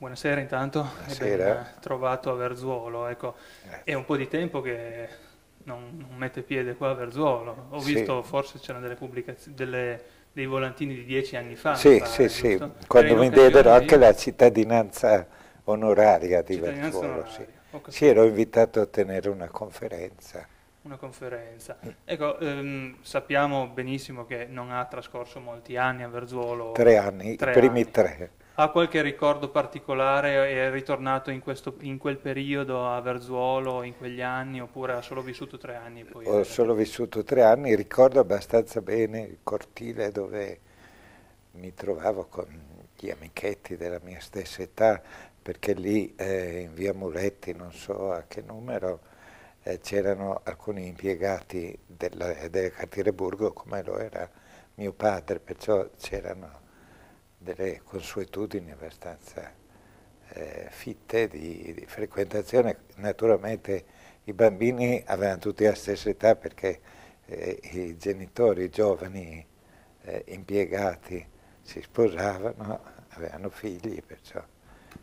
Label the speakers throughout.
Speaker 1: buonasera intanto,
Speaker 2: buonasera.
Speaker 1: trovato a Verzuolo. Ecco, è un po' di tempo che non, non, mette piede qua a Verzuolo. Ho sì. visto forse c'erano delle pubblicazioni, delle, dei volantini di dieci anni fa.
Speaker 2: Sì,
Speaker 1: pare,
Speaker 2: sì, sì, quando mi diedero anche la cittadinanza onoraria di
Speaker 1: cittadinanza
Speaker 2: Verzuolo.
Speaker 1: Onoraria.
Speaker 2: Sì. sì, ero invitato a tenere una conferenza.
Speaker 1: Una conferenza. Ecco, ehm, sappiamo benissimo che non ha trascorso molti anni a Verzuolo.
Speaker 2: Tre anni, tre i primi anni. tre.
Speaker 1: Ha qualche ricordo particolare? È ritornato in, questo, in, quel periodo a Verzuolo, in quegli anni, oppure ha solo vissuto tre anni?
Speaker 2: Poi Ho solo vissuto tre anni, ricordo abbastanza bene il cortile dove mi trovavo con gli amichetti della mia stessa età, perché lì eh, in via Muletti, non so a che numero, eh, c'erano alcuni impiegati della, del quartiere Burgo, come lo era mio padre, perciò c'erano delle consuetudini abbastanza eh, fitte di, di, frequentazione. Naturalmente i bambini avevano tutti la stessa età perché eh, i genitori giovani eh, impiegati si sposavano, avevano figli, perciò...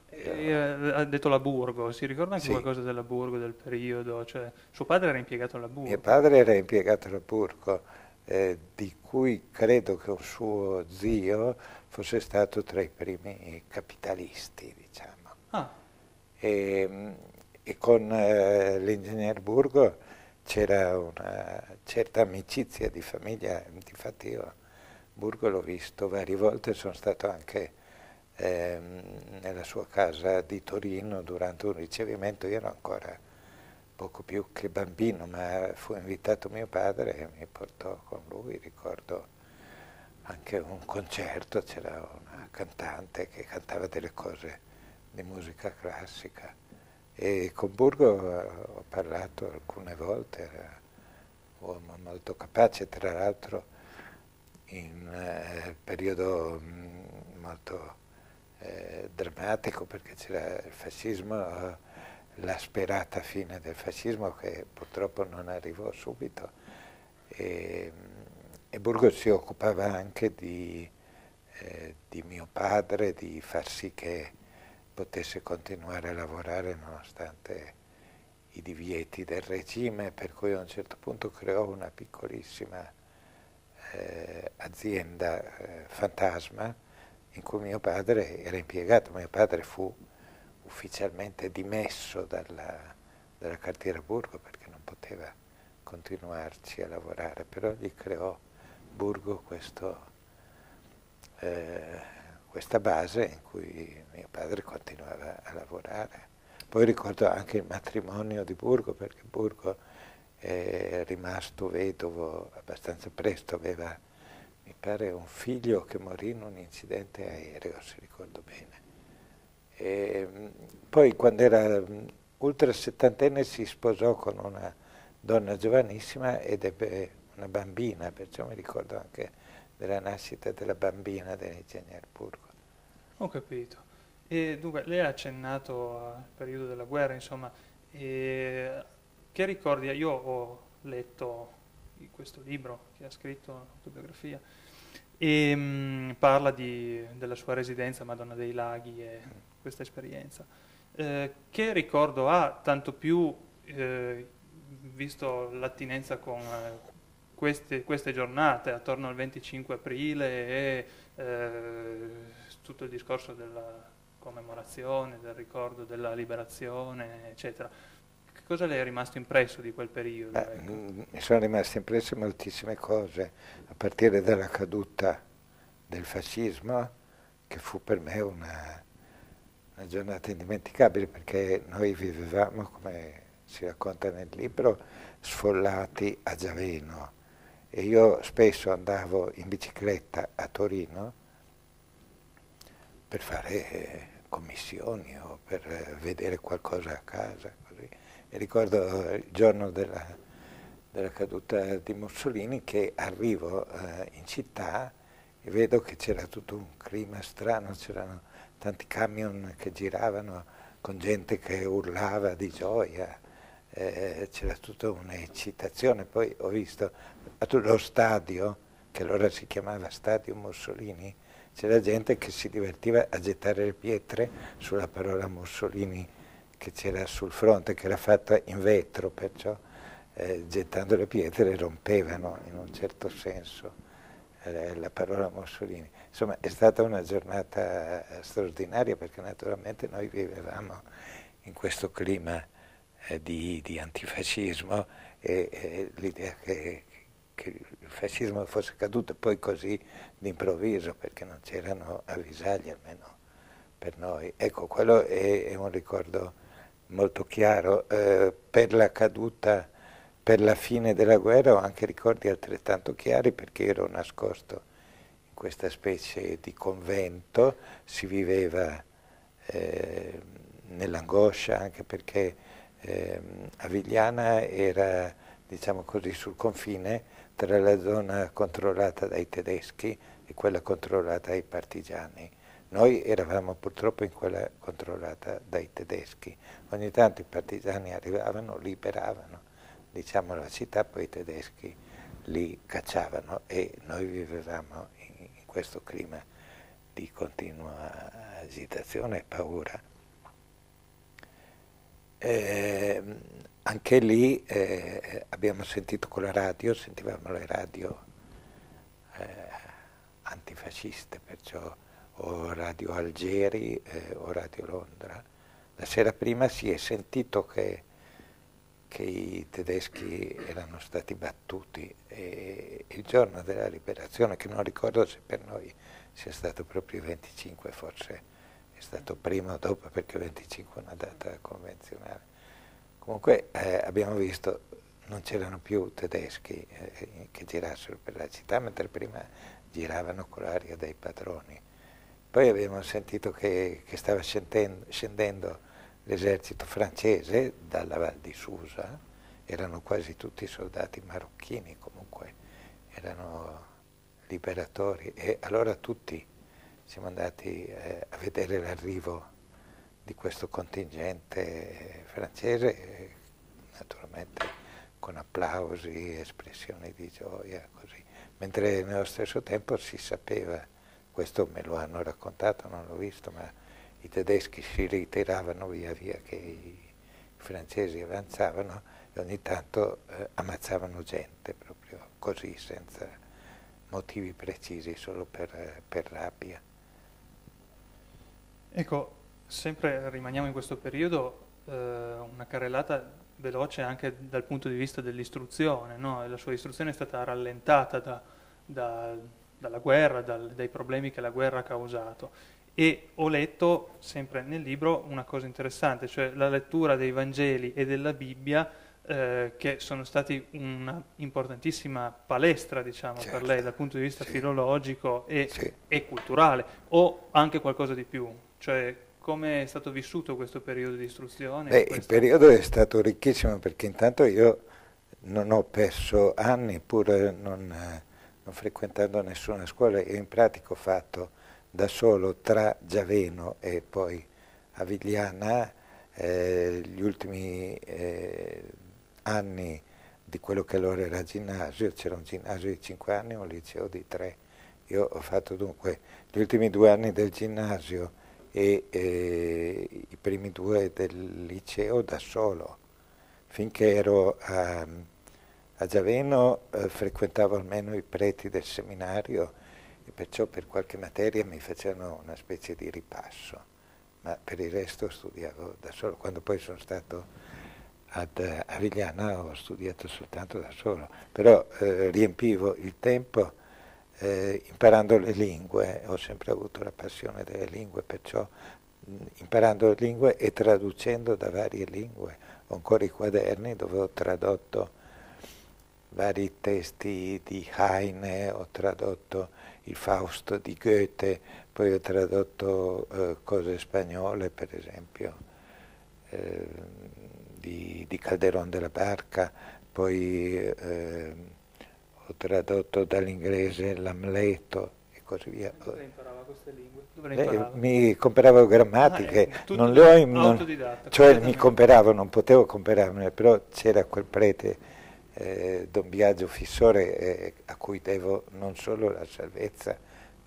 Speaker 1: E, ha detto la Burgo, si ricorda anche sì. qualcosa della Burgo, del periodo? Cioè, suo padre era impiegato alla Burgo?
Speaker 2: Mio padre era impiegato alla Burgo, eh, di cui credo che un suo zio fosse stato tra i primi capitalisti, diciamo.
Speaker 1: Ah.
Speaker 2: E, e, con eh, l'ingegner Burgo c'era una certa amicizia di famiglia, infatti io Burgo l'ho visto varie volte, sono stato anche eh, nella sua casa di Torino durante un ricevimento, io ero ancora poco più che bambino, ma fu invitato mio padre e mi portò con lui, ricordo anche un concerto, c'era una cantante che cantava delle cose di musica classica e con Burgo eh, ho parlato alcune volte, era un uomo molto capace, tra l'altro in eh, periodo mm, molto eh, drammatico perché c'era il fascismo, la sperata fine del fascismo che purtroppo non arrivò subito. E, e Burgos si occupava anche di, eh, di, mio padre, di far sì che potesse continuare a lavorare nonostante i divieti del regime, per cui a un certo punto creò una piccolissima eh, azienda eh, fantasma in cui mio padre era impiegato. Mio padre fu ufficialmente dimesso dalla, dalla cartiera Burgo perché non poteva continuarci a lavorare, però gli creò Burgo questo, eh, questa base in cui mio padre continuava a lavorare. Poi ricordo anche il matrimonio di Burgo, perché Burgo è rimasto vedovo abbastanza presto, aveva, mi pare, un figlio che morì in un incidente aereo, se ricordo bene. E, poi quando era ultra settantenne si sposò con una donna giovanissima ed ebbe una bambina, perciò mi ricordo anche della nascita della bambina dell'ingegner Burgo.
Speaker 1: Ho capito. E dunque, lei ha accennato al periodo della guerra, insomma, che ricordi? Io ho letto questo libro che ha scritto, l'autobiografia, e mh, mm, parla di, della sua residenza a Madonna dei Laghi e questa esperienza. Eh, che ricordo ha, tanto più eh, visto l'attinenza con eh, queste, queste, giornate, attorno al 25 aprile e eh, tutto il discorso della commemorazione, del ricordo della liberazione, eccetera. Che cosa le è rimasto impresso di quel periodo?
Speaker 2: Eh, ecco? Mi sono rimaste impresse moltissime cose, a partire dalla caduta del fascismo, che fu per me una, una giornata indimenticabile, perché noi vivevamo, come si racconta nel libro, sfollati a Giaveno e io spesso andavo in bicicletta a Torino per fare eh, commissioni o per eh, vedere qualcosa a casa. Così. E ricordo il giorno della, della caduta di Mussolini che arrivo eh, in città e vedo che c'era tutto un clima strano, c'erano tanti camion che giravano con gente che urlava di gioia, eh, c'era tutta un'eccitazione, poi ho visto lo stadio, che allora si chiamava Stadio Mussolini, c'era gente che si divertiva a gettare le pietre sulla parola Mussolini che c'era sul fronte, che era fatta in vetro, perciò eh, gettando le pietre rompevano in un certo senso eh, la parola Mussolini. Insomma è stata una giornata straordinaria perché naturalmente noi vivevamo in questo clima eh, di, di, antifascismo e, e l'idea che, che, il fascismo fosse caduto poi così d'improvviso perché non c'erano avvisagli almeno per noi. Ecco, quello è, è un ricordo molto chiaro. Eh, per la caduta per la fine della guerra ho anche ricordi altrettanto chiari perché ero nascosto in questa specie di convento, si viveva eh, nell'angoscia anche perché eh, Avigliana era diciamo così sul confine tra la zona controllata dai tedeschi e quella controllata dai partigiani. Noi eravamo purtroppo in quella controllata dai tedeschi. Ogni tanto i partigiani arrivavano, liberavano diciamo, la città, poi i tedeschi li cacciavano e noi vivevamo in, in questo clima di continua agitazione e paura. Eh, anche lì eh, abbiamo sentito con la radio, sentivamo le radio eh, antifasciste, perciò o Radio Algeri eh, o Radio Londra. La sera prima si è sentito che che i tedeschi erano stati battuti e il giorno della liberazione, che non ricordo se per noi sia stato proprio il 25, forse è stato prima o dopo perché il 25 è una data convenzionale. Comunque eh, abbiamo visto non c'erano più tedeschi eh, che girassero per la città, mentre prima giravano con l'aria dei padroni. Poi abbiamo sentito che, che stava scendendo, scendendo l'esercito francese dalla Val di Susa, erano quasi tutti soldati marocchini comunque, erano liberatori e allora tutti siamo andati eh, a vedere l'arrivo di questo contingente francese, eh, naturalmente con applausi, espressioni di gioia, così. Mentre nello stesso tempo si sapeva, questo me lo hanno raccontato, non l'ho visto, ma i tedeschi si ritiravano via via che i francesi avanzavano e ogni tanto eh, ammazzavano gente proprio così, senza motivi precisi, solo per, per rabbia.
Speaker 1: Ecco, sempre rimaniamo in questo periodo, eh, una carrellata veloce anche dal punto di vista dell'istruzione, no? la sua istruzione è stata rallentata da, da, dalla guerra, dal, dai problemi che la guerra ha causato e ho letto sempre nel libro una cosa interessante, cioè la lettura dei Vangeli e della Bibbia eh, che sono stati un'importantissima palestra diciamo, certo. per lei dal punto di vista sì. filologico e, sì. e, culturale, o anche qualcosa di più, cioè come è stato vissuto questo periodo di istruzione?
Speaker 2: Beh, il periodo è stato ricchissimo perché intanto io non ho perso anni pur non, non frequentando nessuna scuola e in pratica ho fatto da solo tra Giaveno e poi Avigliana eh, gli ultimi eh, anni di quello che allora era ginnasio, c'era un ginnasio di 5 anni e un liceo di 3. Io ho fatto dunque gli ultimi due anni del ginnasio e eh, i primi due del liceo da solo. Finché ero a, a Giaveno eh, frequentavo almeno i preti del seminario e perciò per qualche materia mi facevano una specie di ripasso, ma per il resto studiavo da solo. Quando poi sono stato ad Avigliana ho studiato soltanto da solo, però eh, riempivo il tempo eh, imparando le lingue, ho sempre avuto la passione delle lingue, perciò mh, imparando le lingue e traducendo da varie lingue. Ho ancora i quaderni dove ho tradotto vari testi di Heine, ho tradotto il Fausto di Goethe, poi ho tradotto eh, cose spagnole, per esempio, eh, di, di, Calderón de la Barca, poi eh, ho tradotto dall'inglese l'Amleto e così via.
Speaker 1: Dove imparava queste lingue?
Speaker 2: Eh, mi compravo grammatiche, ah, non le ho in, non, cioè mi compravo, non potevo comprarmene, però c'era quel prete eh, Don Biagio Fissore eh, a cui devo non solo la salvezza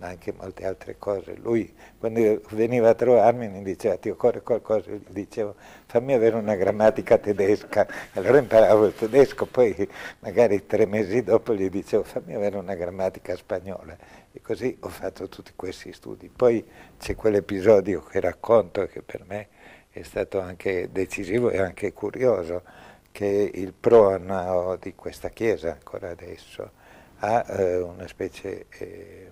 Speaker 2: anche molte altre cose. Lui quando veniva a trovarmi mi diceva ti occorre qualcosa, gli dicevo fammi avere una grammatica tedesca, allora imparavo il tedesco, poi magari tre mesi dopo gli dicevo fammi avere una grammatica spagnola e così ho fatto tutti questi studi. Poi c'è quell'episodio che racconto che per me è stato anche decisivo e anche curioso, che il proano di questa chiesa ancora adesso ha eh, una specie... Eh,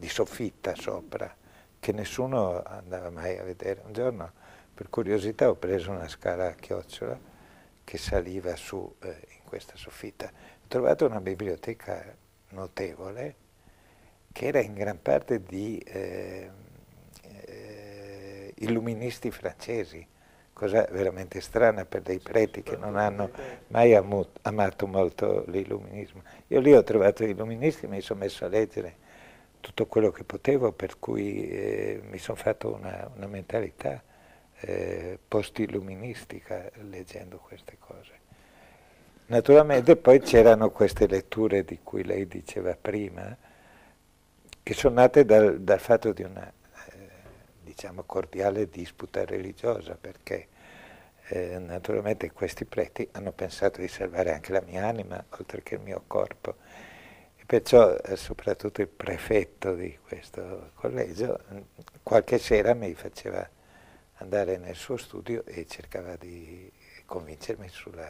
Speaker 2: di soffitta sopra, che nessuno andava mai a vedere. Un giorno, per curiosità, ho preso una scala a chiocciola che saliva su eh, in questa soffitta. Ho trovato una biblioteca notevole che era in gran parte di eh, eh, illuministi francesi, cosa veramente strana per dei preti che non hanno mai amato molto l'illuminismo. Io lì ho trovato gli illuministi mi sono messo a leggere tutto quello che potevo, per cui eh, mi sono fatto una, una mentalità eh, post-illuministica leggendo queste cose. Naturalmente poi c'erano queste letture di cui lei diceva prima, che sono nate dal, dal fatto di una, eh, diciamo, cordiale disputa religiosa, perché eh, naturalmente questi preti hanno pensato di salvare anche la mia anima, oltre che il mio corpo Perciò eh, soprattutto il prefetto di questo collegio qualche sera mi faceva andare nel suo studio e cercava di convincermi sulla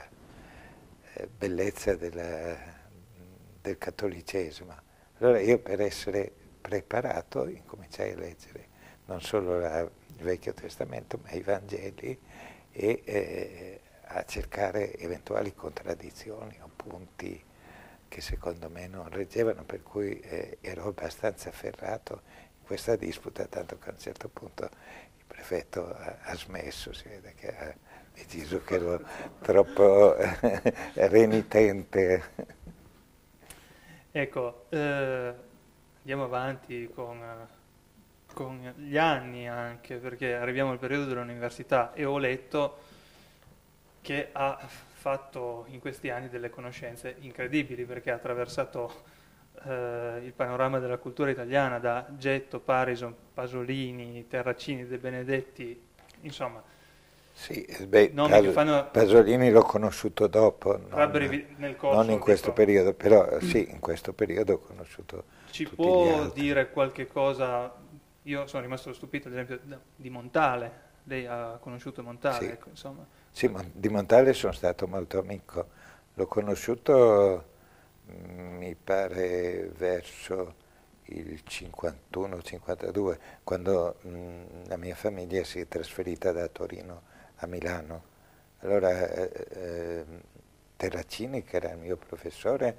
Speaker 2: eh, bellezza della, del cattolicesimo. Allora io per essere preparato incominciai a leggere non solo il Vecchio Testamento ma i Vangeli e eh, a cercare eventuali contraddizioni o punti che secondo me non reggevano, per cui eh, ero abbastanza ferrato in questa disputa, tanto che a un certo punto il prefetto ha, ha smesso, si vede che ha deciso che ero troppo eh, renitente.
Speaker 1: Ecco, eh, andiamo avanti con, con gli anni anche, perché arriviamo al periodo dell'università e ho letto che ha fatto in questi anni delle conoscenze incredibili perché ha attraversato eh, il panorama della cultura italiana da Getto, Parison, Pasolini, Terracini, De Benedetti, insomma.
Speaker 2: Sì, beh, Pas- fanno... Pasolini l'ho conosciuto dopo, non, nel corso, non in questo periodo, però sì, in questo periodo ho conosciuto
Speaker 1: Ci può dire qualche cosa, io sono rimasto stupito ad esempio di Montale, lei ha conosciuto Montale, sì. ecco, insomma.
Speaker 2: Sì, di Montale sono stato molto amico. L'ho conosciuto, mm, mi pare, verso il 51-52, quando mh, mm, la mia famiglia si è trasferita da Torino a Milano. Allora eh, eh, Terracini, che era il mio professore,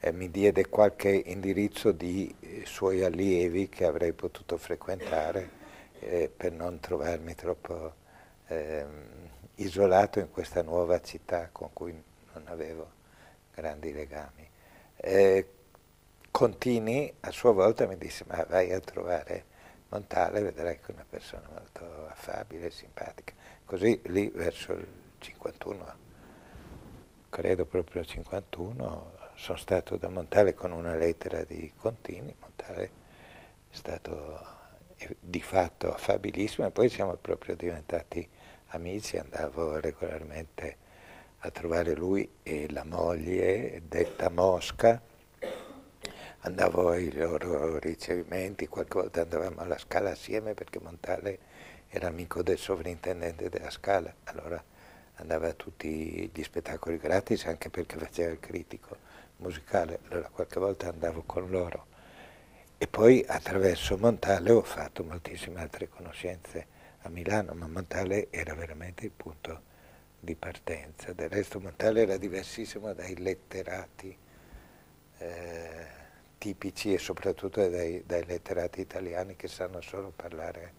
Speaker 2: eh, mi diede qualche indirizzo di eh, suoi allievi che avrei potuto frequentare eh, per non trovarmi troppo ehm, isolato in questa nuova città con cui non avevo grandi legami. Eh, Contini a sua volta mi disse ma vai a trovare Montale, vedrai che è una persona molto affabile, simpatica. Così lì verso il 51, credo proprio il 51, sono stato da Montale con una lettera di Contini, Montale è stato eh, di fatto affabilissimo e poi siamo proprio diventati amici, andavo regolarmente a trovare lui e la moglie, detta Mosca, andavo ai loro ricevimenti, qualche volta andavamo alla Scala assieme perché Montale era amico del sovrintendente della Scala, allora andava a tutti gli spettacoli gratis anche perché faceva il critico musicale, allora qualche volta andavo con loro. E poi attraverso Montale ho fatto moltissime altre conoscenze a Milano, ma Montale era veramente il punto di partenza. Del resto Montale era diversissimo dai letterati eh, tipici e soprattutto dai, dai, letterati italiani che sanno solo parlare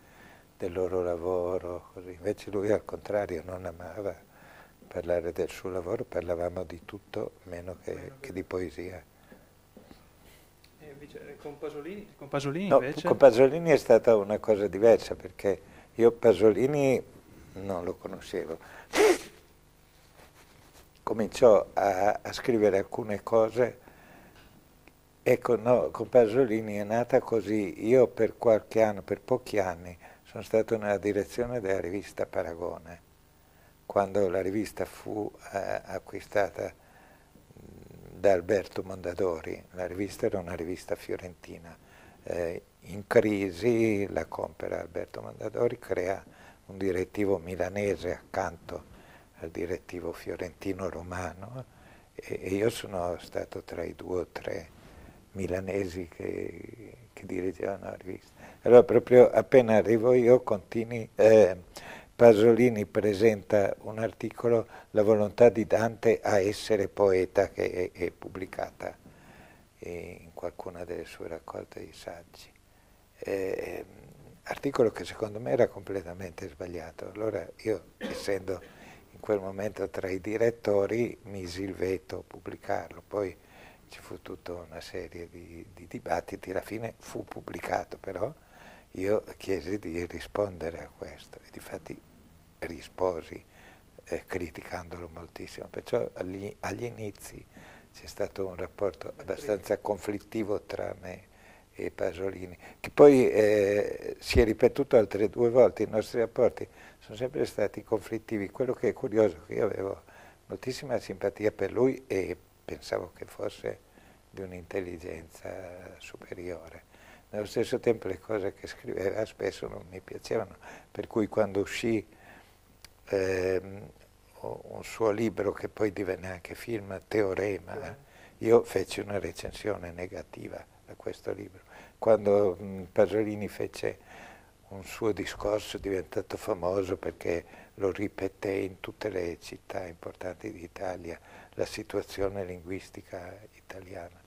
Speaker 2: del loro lavoro. Così. Invece lui al contrario non amava parlare del suo lavoro, parlavamo di tutto meno che, che di poesia.
Speaker 1: E invece, con Pasolini, con Pasolini
Speaker 2: no,
Speaker 1: invece?
Speaker 2: Con Pasolini è stata una cosa diversa perché io Pasolini non lo conoscevo. Cominciò a, a scrivere alcune cose Ecco, no, con Pasolini è nata così. Io per qualche anno, per pochi anni, sono stato nella direzione della rivista Paragone, quando la rivista fu eh, acquistata da Alberto Mondadori. La rivista era una rivista fiorentina. Eh, in crisi la compra Alberto Mondadori, crea un direttivo milanese accanto al direttivo fiorentino-romano e, e io sono stato tra i due o tre milanesi che, che dirigevano la rivista. Allora proprio appena arrivo io continui, eh, Pasolini presenta un articolo, La volontà di Dante a essere poeta, che è, è pubblicata in qualcuna delle sue raccolte di saggi. Eh, articolo che secondo me era completamente sbagliato. Allora io, essendo in quel momento tra i direttori, misi il veto a pubblicarlo. Poi ci fu tutta una serie di, di dibattiti, alla fine fu pubblicato però, io chiesi di rispondere a questo. E difatti risposi eh, criticandolo moltissimo, perciò agli, agli inizi c'è stato un rapporto abbastanza conflittivo tra me e Pasolini, che poi eh, si è ripetuto altre due volte, i nostri rapporti sono sempre stati conflittivi, quello che è curioso è che io avevo moltissima simpatia per lui e pensavo che fosse di un'intelligenza superiore. Nello stesso tempo le cose che scriveva spesso non mi piacevano, per cui quando uscì ehm, un suo libro che poi divenne anche film, Teorema, io feci una recensione negativa a questo libro. Quando mh, Pasolini fece un suo discorso diventato famoso perché lo ripeté in tutte le città importanti d'Italia, la situazione linguistica italiana.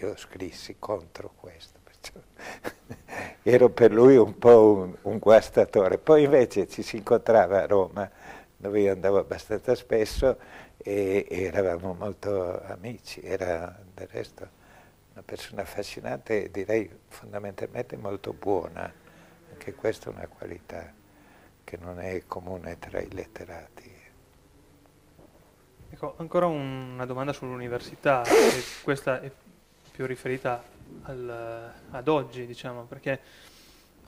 Speaker 2: Io scrissi contro questo, ero per lui un po' un, un, guastatore. Poi invece ci si incontrava a Roma, dove io andavo abbastanza spesso e, e eravamo molto amici, era del resto una persona affascinante e direi fondamentalmente molto buona, anche questa è una qualità che non è comune tra i letterati.
Speaker 1: Ecco, ancora una domanda sull'università, questa è più riferita al, ad oggi, diciamo, perché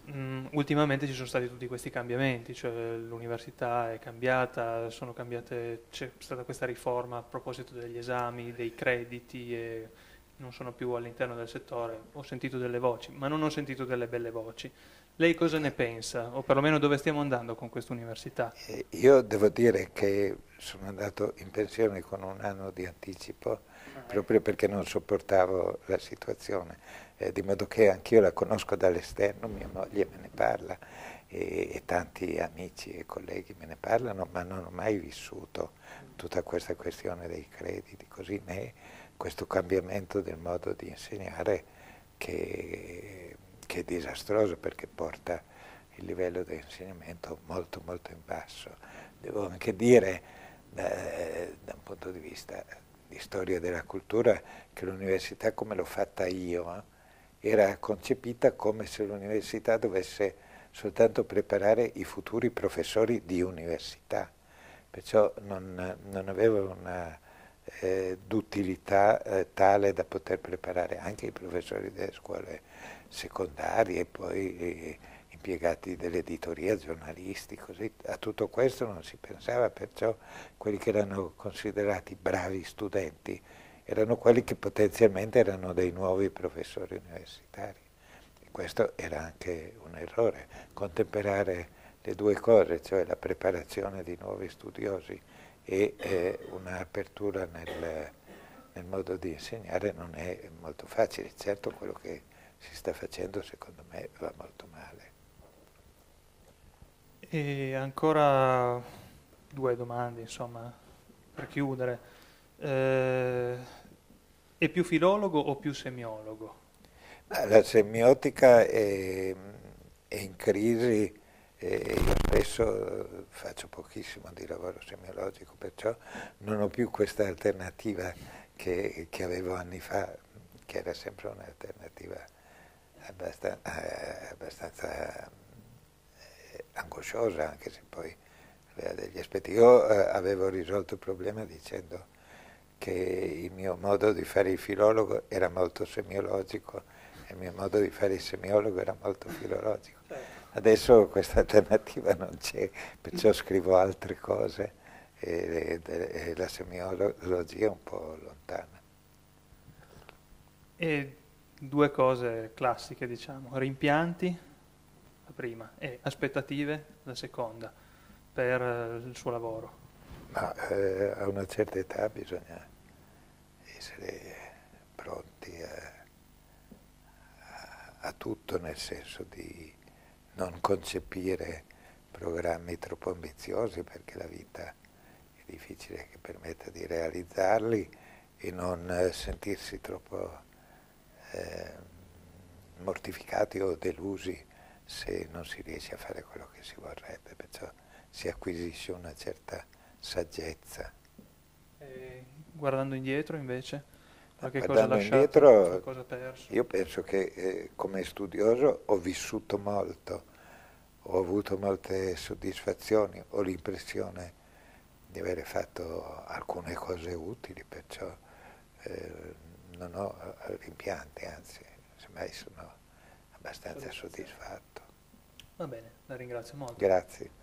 Speaker 1: mh, ultimamente ci sono stati tutti questi cambiamenti, cioè l'università è cambiata, cambiate, c'è stata questa riforma a proposito degli esami, dei crediti e non sono più all'interno del settore, ho sentito delle voci, ma non ho sentito delle belle voci. Lei cosa ne pensa? O perlomeno dove stiamo andando con questa università?
Speaker 2: Eh, io devo dire che sono andato in pensione con un anno di anticipo ah, proprio perché non sopportavo la situazione, eh, di modo che anch'io la conosco dall'esterno, mia moglie me ne parla e, e, tanti amici e colleghi me ne parlano, ma non ho mai vissuto tutta questa questione dei crediti, così né questo cambiamento del modo di insegnare disastroso perché porta il livello di insegnamento molto molto in basso. Devo anche dire eh, da un punto di vista di storia della cultura che l'università come l'ho fatta io eh, era concepita come se l'università dovesse soltanto preparare i futuri professori di università, perciò non, non aveva una eh, d'utilità eh, tale da poter preparare anche i professori delle scuole secondarie e poi eh, impiegati dell'editoria, giornalisti, così. A tutto questo non si pensava, perciò quelli che erano considerati bravi studenti erano quelli che potenzialmente erano dei nuovi professori universitari. E questo era anche un errore, contemperare le due cose, cioè la preparazione di nuovi studiosi e eh, un'apertura nel, nel, modo di insegnare non è molto facile. Certo quello che si sta facendo secondo me va molto male.
Speaker 1: E ancora due domande, insomma, per chiudere. Eh, è più filologo o più semiologo?
Speaker 2: La semiotica è, è in crisi e io spesso faccio pochissimo di lavoro semiologico, perciò non ho più questa alternativa che, che avevo anni fa, che era sempre un'alternativa abbastanza, eh, abbastanza eh, angosciosa, anche se poi aveva degli aspetti. Io eh, avevo risolto il problema dicendo che il mio modo di fare il filologo era molto semiologico e il mio modo di fare il semiologo era molto filologico. Certo. Adesso questa alternativa non c'è, perciò scrivo altre cose e, e la semiologia è un po' lontana.
Speaker 1: E due cose classiche, diciamo, rimpianti, la prima, e aspettative, la seconda, per il suo lavoro.
Speaker 2: Ma eh, a una certa età bisogna essere pronti a, a, a tutto, nel senso di non concepire programmi troppo ambiziosi perché la vita è difficile che permetta di realizzarli e non eh, sentirsi troppo eh, mortificati o delusi se non si riesce a fare quello che si vorrebbe, perciò si acquisisce una certa saggezza.
Speaker 1: E guardando indietro invece?
Speaker 2: Qualche guardando cosa indietro, cosa io penso che eh, come studioso ho vissuto molto, ho avuto molte soddisfazioni, ho l'impressione di avere fatto alcune cose utili, perciò eh, non ho eh, rimpianti, anzi, semmai sono abbastanza soddisfatto.
Speaker 1: Va bene, la ringrazio molto.
Speaker 2: Grazie.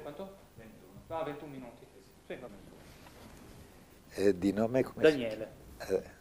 Speaker 1: quanto? 21. Ah, 21 minuti. Sì,
Speaker 2: eh, di nome come
Speaker 1: Daniele.
Speaker 2: Si... Eh,